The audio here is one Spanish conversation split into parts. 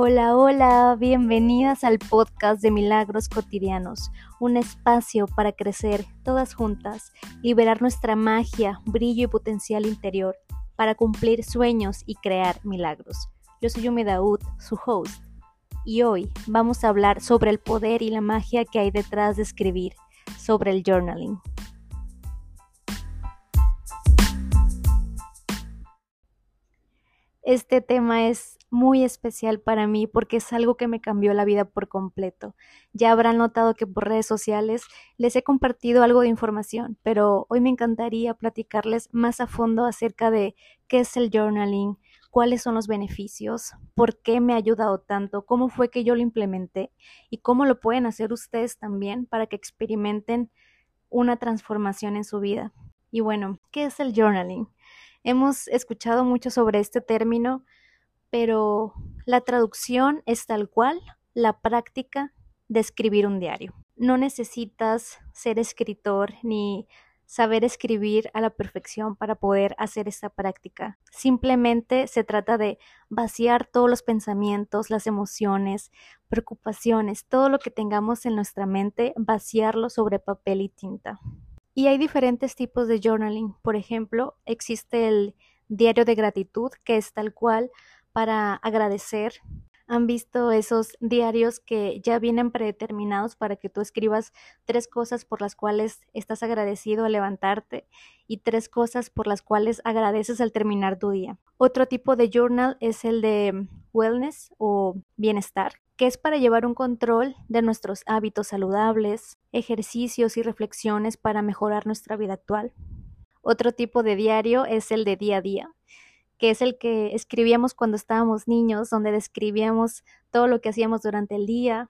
Hola, hola, bienvenidas al podcast de Milagros Cotidianos, un espacio para crecer todas juntas, liberar nuestra magia, brillo y potencial interior, para cumplir sueños y crear milagros. Yo soy Yumi Daud, su host, y hoy vamos a hablar sobre el poder y la magia que hay detrás de escribir, sobre el journaling. Este tema es muy especial para mí porque es algo que me cambió la vida por completo. Ya habrán notado que por redes sociales les he compartido algo de información, pero hoy me encantaría platicarles más a fondo acerca de qué es el journaling, cuáles son los beneficios, por qué me ha ayudado tanto, cómo fue que yo lo implementé y cómo lo pueden hacer ustedes también para que experimenten una transformación en su vida. Y bueno, ¿qué es el journaling? Hemos escuchado mucho sobre este término, pero la traducción es tal cual la práctica de escribir un diario. No necesitas ser escritor ni saber escribir a la perfección para poder hacer esta práctica. Simplemente se trata de vaciar todos los pensamientos, las emociones, preocupaciones, todo lo que tengamos en nuestra mente, vaciarlo sobre papel y tinta. Y hay diferentes tipos de journaling. Por ejemplo, existe el diario de gratitud, que es tal cual para agradecer. Han visto esos diarios que ya vienen predeterminados para que tú escribas tres cosas por las cuales estás agradecido al levantarte y tres cosas por las cuales agradeces al terminar tu día. Otro tipo de journal es el de wellness o bienestar, que es para llevar un control de nuestros hábitos saludables, ejercicios y reflexiones para mejorar nuestra vida actual. Otro tipo de diario es el de día a día, que es el que escribíamos cuando estábamos niños, donde describíamos todo lo que hacíamos durante el día,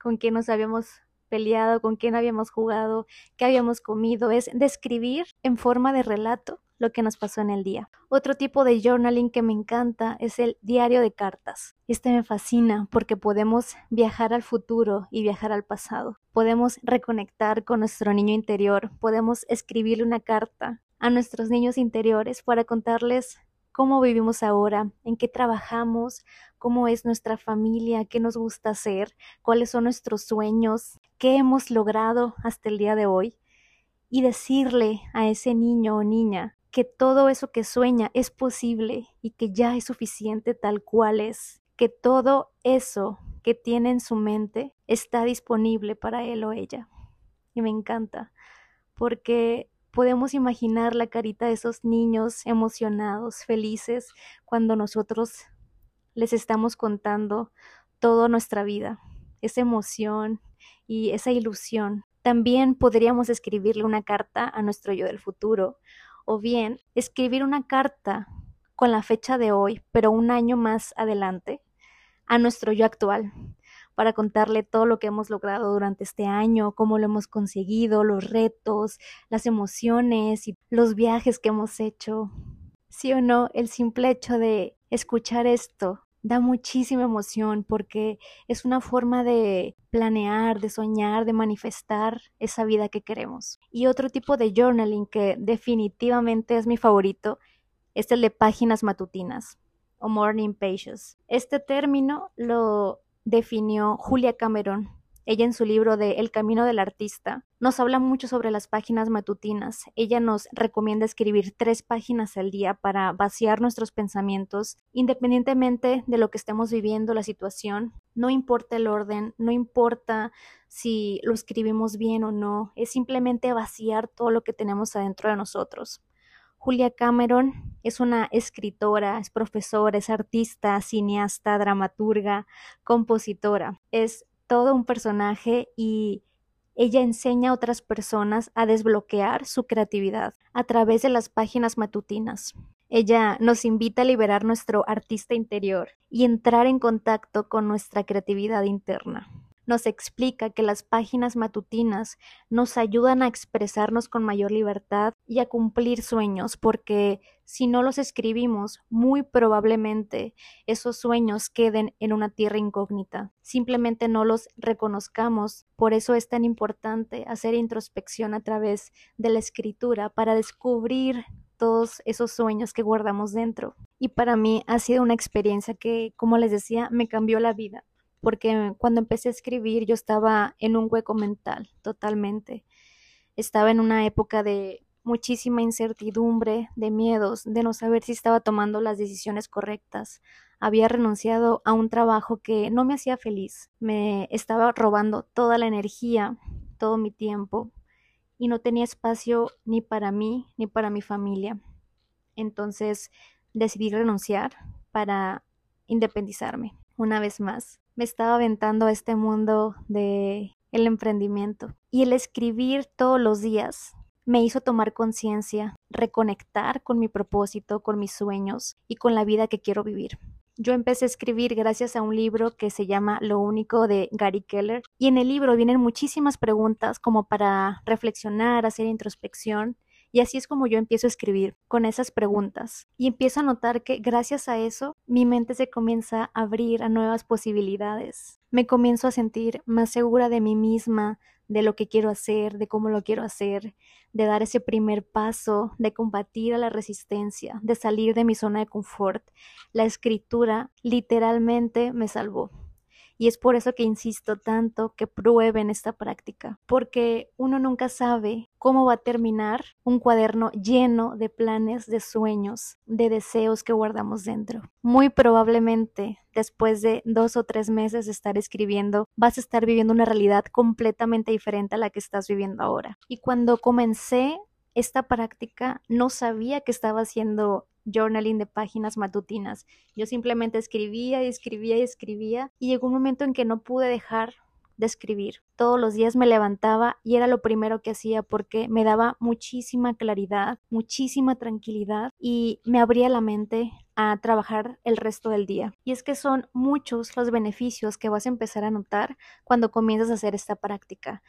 con quién nos habíamos peleado, con quién habíamos jugado, qué habíamos comido, es describir en forma de relato lo que nos pasó en el día. Otro tipo de journaling que me encanta es el diario de cartas. Este me fascina porque podemos viajar al futuro y viajar al pasado. Podemos reconectar con nuestro niño interior, podemos escribirle una carta a nuestros niños interiores para contarles cómo vivimos ahora, en qué trabajamos, cómo es nuestra familia, qué nos gusta hacer, cuáles son nuestros sueños, qué hemos logrado hasta el día de hoy y decirle a ese niño o niña que todo eso que sueña es posible y que ya es suficiente tal cual es, que todo eso que tiene en su mente está disponible para él o ella. Y me encanta, porque podemos imaginar la carita de esos niños emocionados, felices, cuando nosotros les estamos contando toda nuestra vida, esa emoción y esa ilusión. También podríamos escribirle una carta a nuestro yo del futuro o bien escribir una carta con la fecha de hoy, pero un año más adelante, a nuestro yo actual, para contarle todo lo que hemos logrado durante este año, cómo lo hemos conseguido, los retos, las emociones y los viajes que hemos hecho. Sí o no, el simple hecho de escuchar esto da muchísima emoción porque es una forma de planear, de soñar, de manifestar esa vida que queremos. Y otro tipo de journaling que definitivamente es mi favorito es el de páginas matutinas o morning pages. Este término lo definió Julia Cameron ella en su libro de El Camino del Artista nos habla mucho sobre las páginas matutinas. Ella nos recomienda escribir tres páginas al día para vaciar nuestros pensamientos, independientemente de lo que estemos viviendo, la situación. No importa el orden, no importa si lo escribimos bien o no, es simplemente vaciar todo lo que tenemos adentro de nosotros. Julia Cameron es una escritora, es profesora, es artista, cineasta, dramaturga, compositora. Es todo un personaje y ella enseña a otras personas a desbloquear su creatividad a través de las páginas matutinas. Ella nos invita a liberar nuestro artista interior y entrar en contacto con nuestra creatividad interna nos explica que las páginas matutinas nos ayudan a expresarnos con mayor libertad y a cumplir sueños, porque si no los escribimos, muy probablemente esos sueños queden en una tierra incógnita. Simplemente no los reconozcamos. Por eso es tan importante hacer introspección a través de la escritura para descubrir todos esos sueños que guardamos dentro. y para mí ha sido una experiencia que, como les decía, me cambió la vida, porque cuando empecé a escribir yo estaba en un hueco mental totalmente. Estaba en una época de muchísima incertidumbre, de miedos, de no saber si estaba tomando las decisiones correctas. Había renunciado a un trabajo que no me hacía feliz, me estaba robando toda la energía, todo mi tiempo, y no tenía espacio ni para mí ni para mi familia. Entonces decidí renunciar para independizarme. Una vez más, me estaba aventando a este mundo de el emprendimiento. Y el escribir todos los días me hizo tomar conciencia, reconectar con mi propósito, con mis sueños y con la vida que quiero vivir. Yo empecé a escribir gracias a un libro que se llama Lo único de Gary Keller. Y en el libro vienen muchísimas preguntas como para reflexionar, hacer introspección y así es como yo empiezo a escribir, con esas preguntas. Y empiezo a notar que gracias a eso mi mente se comienza a abrir a nuevas posibilidades. Me comienzo a sentir más segura de mí misma, de lo que quiero hacer, de cómo lo quiero hacer, de dar ese primer paso, de combatir a la resistencia, de salir de mi zona de confort. La escritura literalmente me salvó. Y es por eso que insisto tanto que prueben esta práctica, porque uno nunca sabe cómo va a terminar un cuaderno lleno de planes, de sueños, de deseos que guardamos dentro. Muy probablemente después de dos o tres meses de estar escribiendo, vas a estar viviendo una realidad completamente diferente a la que estás viviendo ahora. Y cuando comencé esta práctica, no sabía que estaba haciendo journaling de páginas matutinas. Yo simplemente escribía y escribía y escribía y llegó un momento en que no pude dejar de escribir. Todos los días me levantaba y era lo primero que hacía porque me daba muchísima claridad, muchísima tranquilidad y me abría la mente a trabajar el resto del día. Y es que son muchos los beneficios que vas a empezar a notar cuando comienzas a hacer esta práctica.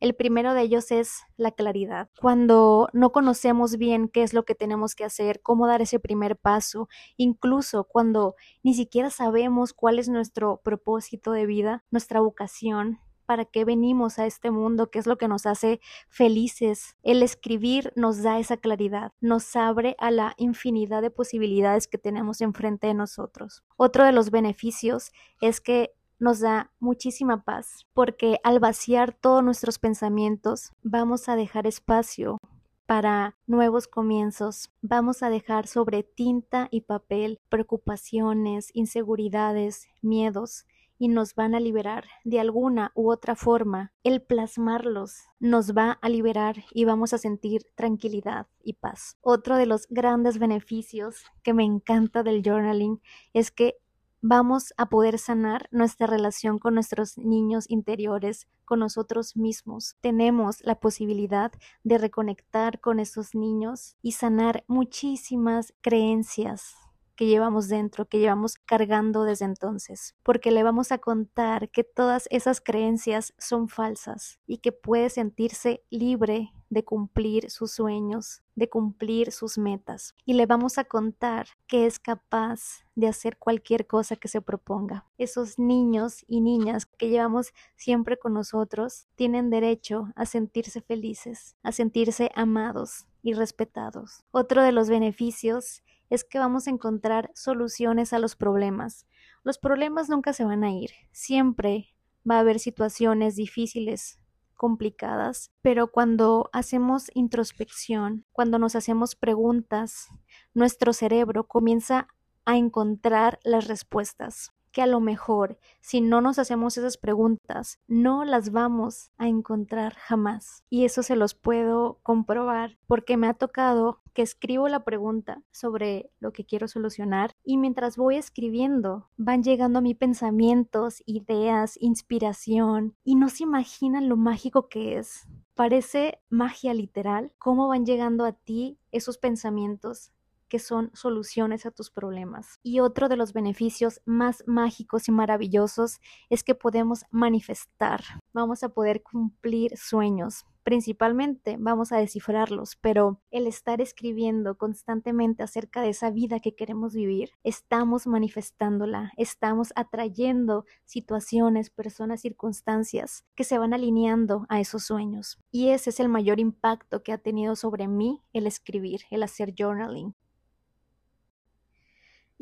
El primero de ellos es la claridad. Cuando no conocemos bien qué es lo que tenemos que hacer, cómo dar ese primer paso, incluso cuando ni siquiera sabemos cuál es nuestro propósito de vida, nuestra vocación, para qué venimos a este mundo, qué es lo que nos hace felices. El escribir nos da esa claridad, nos abre a la infinidad de posibilidades que tenemos enfrente de nosotros. Otro de los beneficios es que nos da muchísima paz, porque al vaciar todos nuestros pensamientos vamos a dejar espacio para nuevos comienzos. Vamos a dejar sobre tinta y papel preocupaciones, inseguridades, miedos y nos van a liberar de alguna u otra forma. El plasmarlos nos va a liberar y vamos a sentir tranquilidad y paz. Otro de los grandes beneficios que me encanta del journaling es que vamos a poder sanar nuestra relación con nuestros niños interiores, con nosotros mismos. Tenemos la posibilidad de reconectar con esos niños y sanar muchísimas creencias que llevamos dentro, que llevamos cargando desde entonces, porque le vamos a contar que todas esas creencias son falsas y que puede sentirse libre de cumplir sus sueños, de cumplir sus metas. Y le vamos a contar que es capaz de hacer cualquier cosa que se proponga. Esos niños y niñas que llevamos siempre con nosotros tienen derecho a sentirse felices, a sentirse amados y respetados. Otro de los beneficios es que vamos a encontrar soluciones a los problemas. Los problemas nunca se van a ir, siempre va a haber situaciones difíciles, complicadas, pero cuando hacemos introspección, cuando nos hacemos preguntas, nuestro cerebro comienza a encontrar las respuestas que a lo mejor si no nos hacemos esas preguntas no las vamos a encontrar jamás. Y eso se los puedo comprobar porque me ha tocado que escribo la pregunta sobre lo que quiero solucionar y mientras voy escribiendo van llegando a mí pensamientos, ideas, inspiración y no se imaginan lo mágico que es. Parece magia literal cómo van llegando a ti esos pensamientos que son soluciones a tus problemas. Y otro de los beneficios más mágicos y maravillosos es que podemos manifestar, vamos a poder cumplir sueños. Principalmente vamos a descifrarlos, pero el estar escribiendo constantemente acerca de esa vida que queremos vivir, estamos manifestándola, estamos atrayendo situaciones, personas, circunstancias que se van alineando a esos sueños. Y ese es el mayor impacto que ha tenido sobre mí el escribir, el hacer journaling.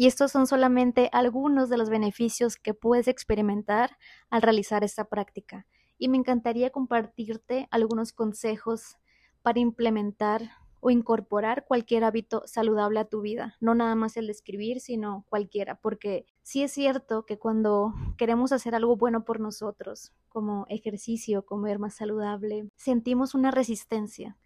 Y estos son solamente algunos de los beneficios que puedes experimentar al realizar esta práctica. Y me encantaría compartirte algunos consejos para implementar o incorporar cualquier hábito saludable a tu vida, no nada más el de escribir, sino cualquiera, porque sí es cierto que cuando queremos hacer algo bueno por nosotros, como ejercicio, comer más saludable, sentimos una resistencia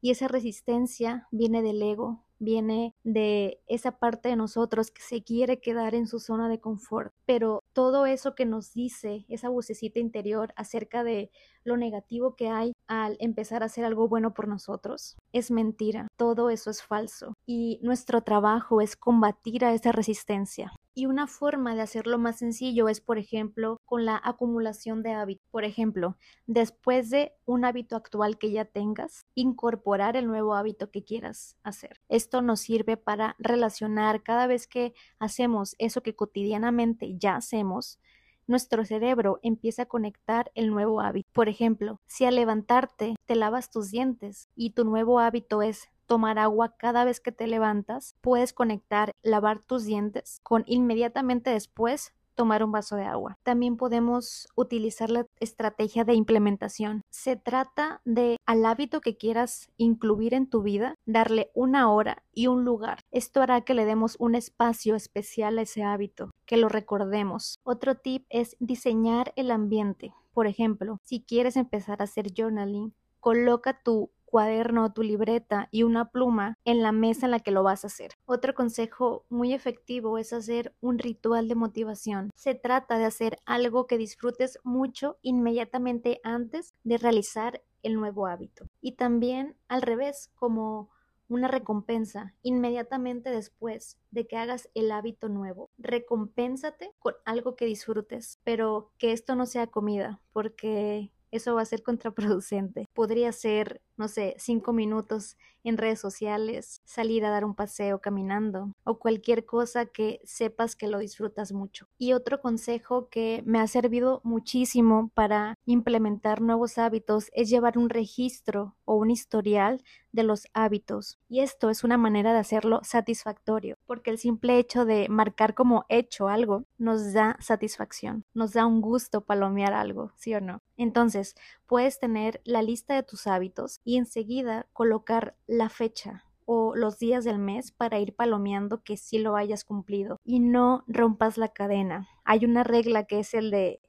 y esa resistencia viene del ego, viene de esa parte de nosotros que se quiere quedar en su zona de confort. Pero todo eso que nos dice esa vocecita interior acerca de lo negativo que hay al empezar a hacer algo bueno por nosotros es mentira. Todo eso es falso. Y nuestro trabajo es combatir a esa resistencia. Y una forma de hacerlo más sencillo es, por ejemplo, con la acumulación de hábitos. Por ejemplo, después de un hábito actual que ya tengas, incorporar el nuevo hábito que quieras hacer. Esto nos sirve para relacionar cada vez que hacemos eso que cotidianamente ya hacemos, nuestro cerebro empieza a conectar el nuevo hábito. Por ejemplo, si al levantarte te lavas tus dientes y tu nuevo hábito es tomar agua cada vez que te levantas, puedes conectar lavar tus dientes con inmediatamente después tomar un vaso de agua. También podemos utilizar la estrategia de implementación. Se trata de al hábito que quieras incluir en tu vida, darle una hora y un lugar. Esto hará que le demos un espacio especial a ese hábito, que lo recordemos. Otro tip es diseñar el ambiente. Por ejemplo, si quieres empezar a hacer journaling, coloca tu cuaderno, tu libreta y una pluma en la mesa en la que lo vas a hacer. Otro consejo muy efectivo es hacer un ritual de motivación. Se trata de hacer algo que disfrutes mucho inmediatamente antes de realizar el nuevo hábito. Y también al revés, como una recompensa inmediatamente después de que hagas el hábito nuevo. Recompénsate con algo que disfrutes, pero que esto no sea comida, porque eso va a ser contraproducente. Podría ser, no sé, cinco minutos en redes sociales, salir a dar un paseo caminando o cualquier cosa que sepas que lo disfrutas mucho. Y otro consejo que me ha servido muchísimo para implementar nuevos hábitos es llevar un registro o un historial de los hábitos. Y esto es una manera de hacerlo satisfactorio, porque el simple hecho de marcar como hecho algo nos da satisfacción, nos da un gusto palomear algo, ¿sí o no? Entonces, puedes tener la lista de tus hábitos enseguida colocar la fecha o los días del mes para ir palomeando que sí lo hayas cumplido y no rompas la cadena. Hay una regla que es el de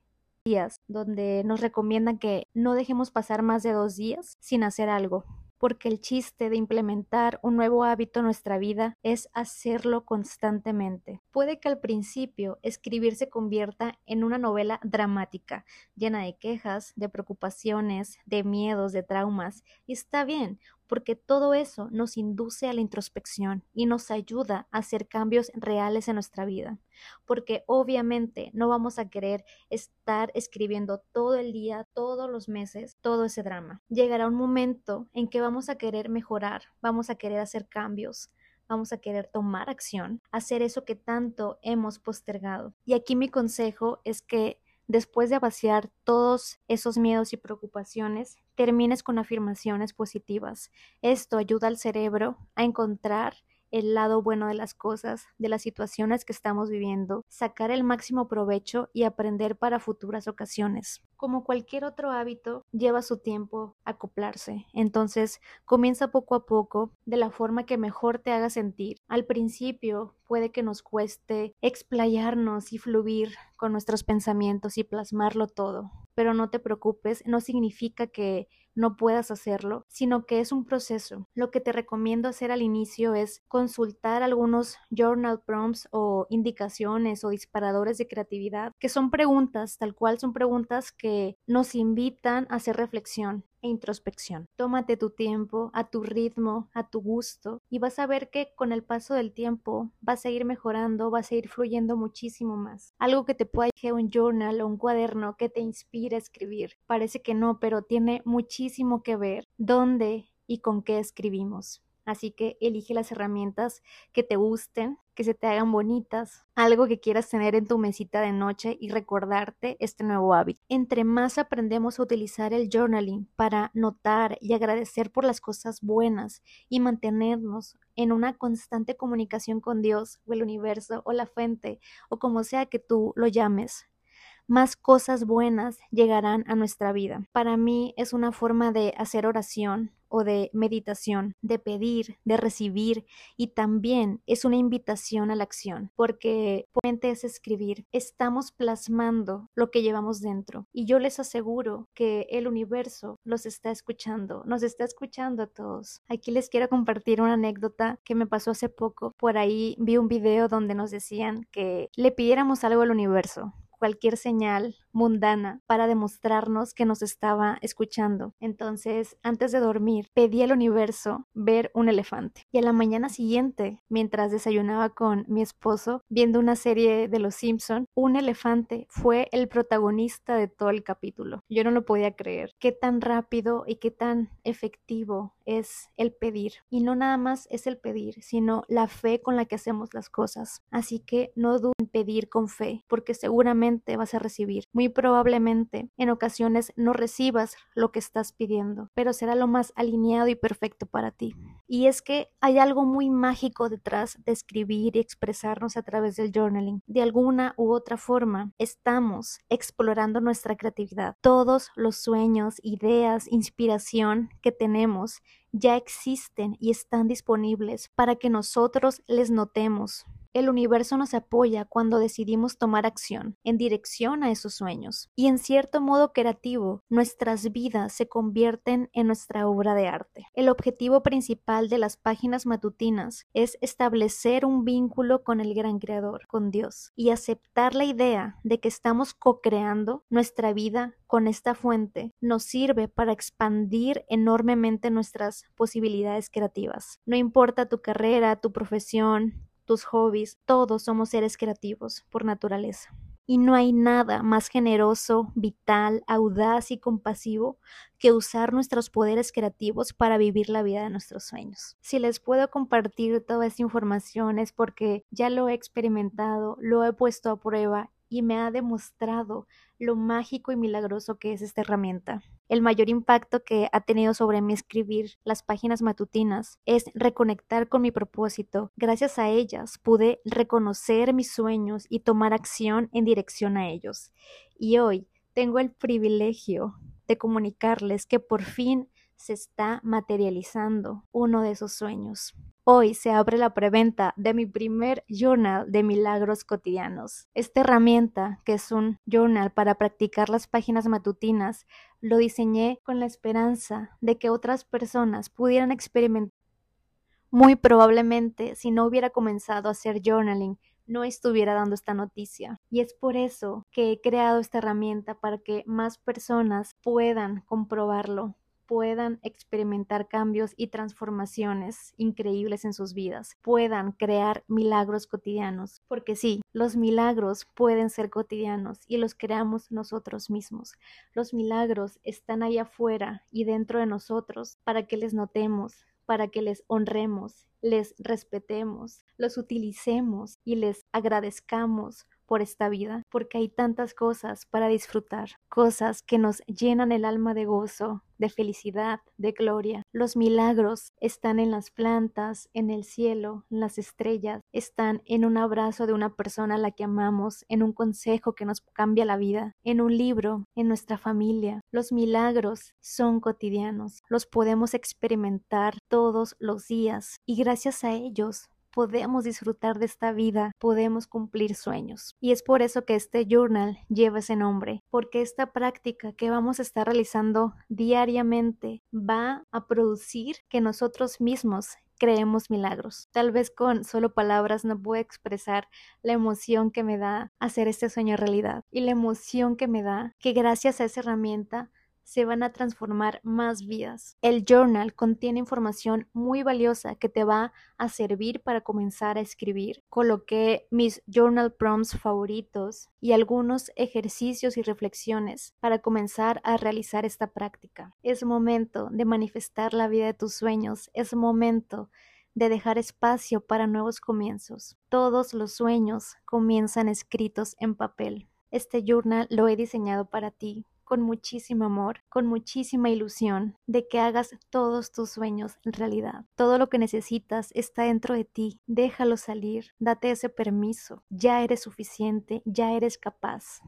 días, donde nos recomiendan que no dejemos pasar más de dos días sin hacer algo porque el chiste de implementar un nuevo hábito en nuestra vida es hacerlo constantemente. Puede que al principio escribir se convierta en una novela dramática, llena de quejas, de preocupaciones, de miedos, de traumas, y está bien, porque todo eso nos induce a la introspección y nos ayuda a hacer cambios reales en nuestra vida, porque obviamente no vamos a querer estar escribiendo todo el día, todos los meses, todo ese drama. Llegará un momento en que vamos a querer mejorar, vamos a querer hacer cambios, vamos a querer tomar acción, hacer eso que tanto hemos postergado. Y aquí mi consejo es que después de vaciar todos esos miedos y preocupaciones, termines con afirmaciones positivas. Esto ayuda al cerebro a encontrar el lado bueno de las cosas, de las situaciones que estamos viviendo, sacar el máximo provecho y aprender para futuras ocasiones. Como cualquier otro hábito, lleva su tiempo acoplarse. Entonces, comienza poco a poco, de la forma que mejor te haga sentir. Al principio puede que nos cueste explayarnos y fluir con nuestros pensamientos y plasmarlo todo. Pero no te preocupes, no significa que no puedas hacerlo, sino que es un proceso. Lo que te recomiendo hacer al inicio es consultar algunos journal prompts o indicaciones o disparadores de creatividad, que son preguntas, tal cual son preguntas que nos invitan a hacer reflexión e introspección. Tómate tu tiempo, a tu ritmo, a tu gusto, y vas a ver que con el paso del tiempo vas a ir mejorando, vas a ir fluyendo muchísimo más. Algo que te pueda un journal o un cuaderno que te inspire a escribir. Parece que no, pero tiene muchísimo que ver dónde y con qué escribimos. Así que elige las herramientas que te gusten, que se te hagan bonitas, algo que quieras tener en tu mesita de noche y recordarte este nuevo hábito. Entre más aprendemos a utilizar el journaling para notar y agradecer por las cosas buenas y mantenernos en una constante comunicación con Dios o el universo o la fuente o como sea que tú lo llames, más cosas buenas llegarán a nuestra vida. Para mí es una forma de hacer oración o de meditación, de pedir, de recibir y también es una invitación a la acción, porque mente es escribir, estamos plasmando lo que llevamos dentro y yo les aseguro que el universo los está escuchando, nos está escuchando a todos. Aquí les quiero compartir una anécdota que me pasó hace poco. Por ahí vi un video donde nos decían que le pidiéramos algo al universo, cualquier señal mundana para demostrarnos que nos estaba escuchando. Entonces, antes de dormir, pedí al universo ver un elefante. Y a la mañana siguiente, mientras desayunaba con mi esposo, viendo una serie de Los Simpson, un elefante fue el protagonista de todo el capítulo. Yo no lo podía creer. Qué tan rápido y qué tan efectivo es el pedir. Y no nada más es el pedir, sino la fe con la que hacemos las cosas. Así que no duden en pedir con fe, porque seguramente vas a recibir. Probablemente en ocasiones no recibas lo que estás pidiendo, pero será lo más alineado y perfecto para ti. Y es que hay algo muy mágico detrás de escribir y expresarnos a través del journaling. De alguna u otra forma, estamos explorando nuestra creatividad. Todos los sueños, ideas, inspiración que tenemos ya existen y están disponibles para que nosotros les notemos. El universo nos apoya cuando decidimos tomar acción en dirección a esos sueños. Y en cierto modo creativo, nuestras vidas se convierten en nuestra obra de arte. El objetivo principal de las páginas matutinas es establecer un vínculo con el gran creador, con Dios, y aceptar la idea de que estamos co-creando nuestra vida con esta fuente nos sirve para expandir enormemente nuestras posibilidades creativas. No importa tu carrera, tu profesión, tus hobbies, todos somos seres creativos por naturaleza. Y no hay nada más generoso, vital, audaz y compasivo que usar nuestros poderes creativos para vivir la vida de nuestros sueños. Si les puedo compartir toda esta información es porque ya lo he experimentado, lo he puesto a prueba y me ha demostrado lo mágico y milagroso que es esta herramienta. El mayor impacto que ha tenido sobre mí escribir las páginas matutinas es reconectar con mi propósito. Gracias a ellas pude reconocer mis sueños y tomar acción en dirección a ellos. Y hoy tengo el privilegio de comunicarles que por fin se está materializando uno de esos sueños. Hoy se abre la preventa de mi primer journal de milagros cotidianos. Esta herramienta, que es un journal para practicar las páginas matutinas, lo diseñé con la esperanza de que otras personas pudieran experimentar. Muy probablemente, si no hubiera comenzado a hacer journaling, no estuviera dando esta noticia. Y es por eso que he creado esta herramienta para que más personas puedan comprobarlo puedan experimentar cambios y transformaciones increíbles en sus vidas, puedan crear milagros cotidianos, porque sí, los milagros pueden ser cotidianos y los creamos nosotros mismos. Los milagros están ahí afuera y dentro de nosotros para que les notemos, para que les honremos, les respetemos, los utilicemos y les agradezcamos por esta vida, porque hay tantas cosas para disfrutar, cosas que nos llenan el alma de gozo, de felicidad, de gloria. Los milagros están en las plantas, en el cielo, en las estrellas, están en un abrazo de una persona a la que amamos, en un consejo que nos cambia la vida, en un libro, en nuestra familia. Los milagros son cotidianos, los podemos experimentar todos los días y gracias a ellos podemos disfrutar de esta vida, podemos cumplir sueños. Y es por eso que este journal lleva ese nombre, porque esta práctica que vamos a estar realizando diariamente va a producir que nosotros mismos creemos milagros. Tal vez con solo palabras no puedo expresar la emoción que me da hacer este sueño realidad y la emoción que me da que gracias a esa herramienta se van a transformar más vidas. El journal contiene información muy valiosa que te va a servir para comenzar a escribir. Coloqué mis journal prompts favoritos y algunos ejercicios y reflexiones para comenzar a realizar esta práctica. Es momento de manifestar la vida de tus sueños. Es momento de dejar espacio para nuevos comienzos. Todos los sueños comienzan escritos en papel. Este journal lo he diseñado para ti, con muchísimo amor, con muchísima ilusión de que hagas todos tus sueños en realidad. Todo lo que necesitas está dentro de ti, déjalo salir, date ese permiso, ya eres suficiente, ya eres capaz.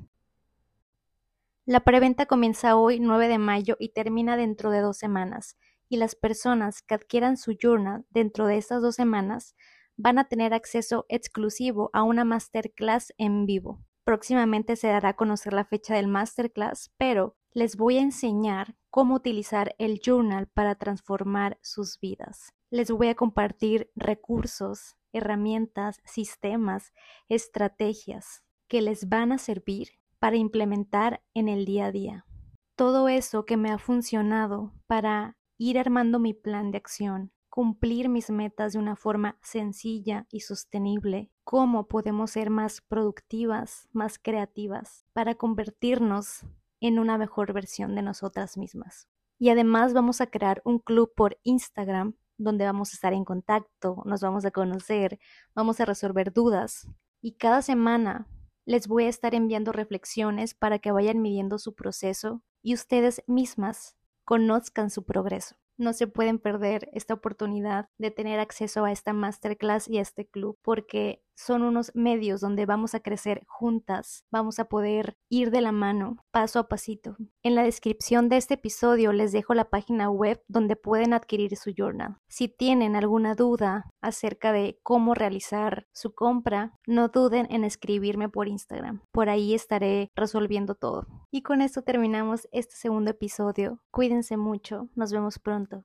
La preventa comienza hoy 9 de mayo y termina dentro de dos semanas y las personas que adquieran su journal dentro de estas dos semanas van a tener acceso exclusivo a una masterclass en vivo. Próximamente se dará a conocer la fecha del masterclass, pero les voy a enseñar cómo utilizar el journal para transformar sus vidas. Les voy a compartir recursos, herramientas, sistemas, estrategias que les van a servir para implementar en el día a día. Todo eso que me ha funcionado para ir armando mi plan de acción, cumplir mis metas de una forma sencilla y sostenible, cómo podemos ser más productivas, más creativas, para convertirnos en una mejor versión de nosotras mismas. Y además vamos a crear un club por Instagram donde vamos a estar en contacto, nos vamos a conocer, vamos a resolver dudas y cada semana les voy a estar enviando reflexiones para que vayan midiendo su proceso y ustedes mismas conozcan su progreso. No se pueden perder esta oportunidad de tener acceso a esta masterclass y a este club porque son unos medios donde vamos a crecer juntas, vamos a poder ir de la mano, paso a pasito. En la descripción de este episodio les dejo la página web donde pueden adquirir su journal. Si tienen alguna duda acerca de cómo realizar su compra, no duden en escribirme por Instagram. Por ahí estaré resolviendo todo. Y con esto terminamos este segundo episodio. Cuídense mucho, nos vemos pronto.